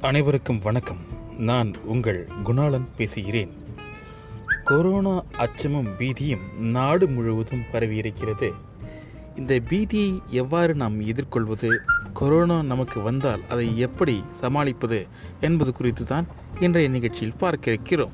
அனைவருக்கும் வணக்கம். நான் உங்கள் குணாளன் பேசுகிறேன். கொரோனா அச்சமும் பீதியும் நாடு முழுவதும் பரவியிருக்கிறது. இந்த பீதியை எவ்வாறு நாம் எதிர்கொள்வது? கொரோனா நமக்கு வந்தால் அதை எப்படி சமாளிப்பது என்பது குறித்து தான் இன்றைய நிகழ்ச்சியில் பார்க்க இருக்கிறோம்.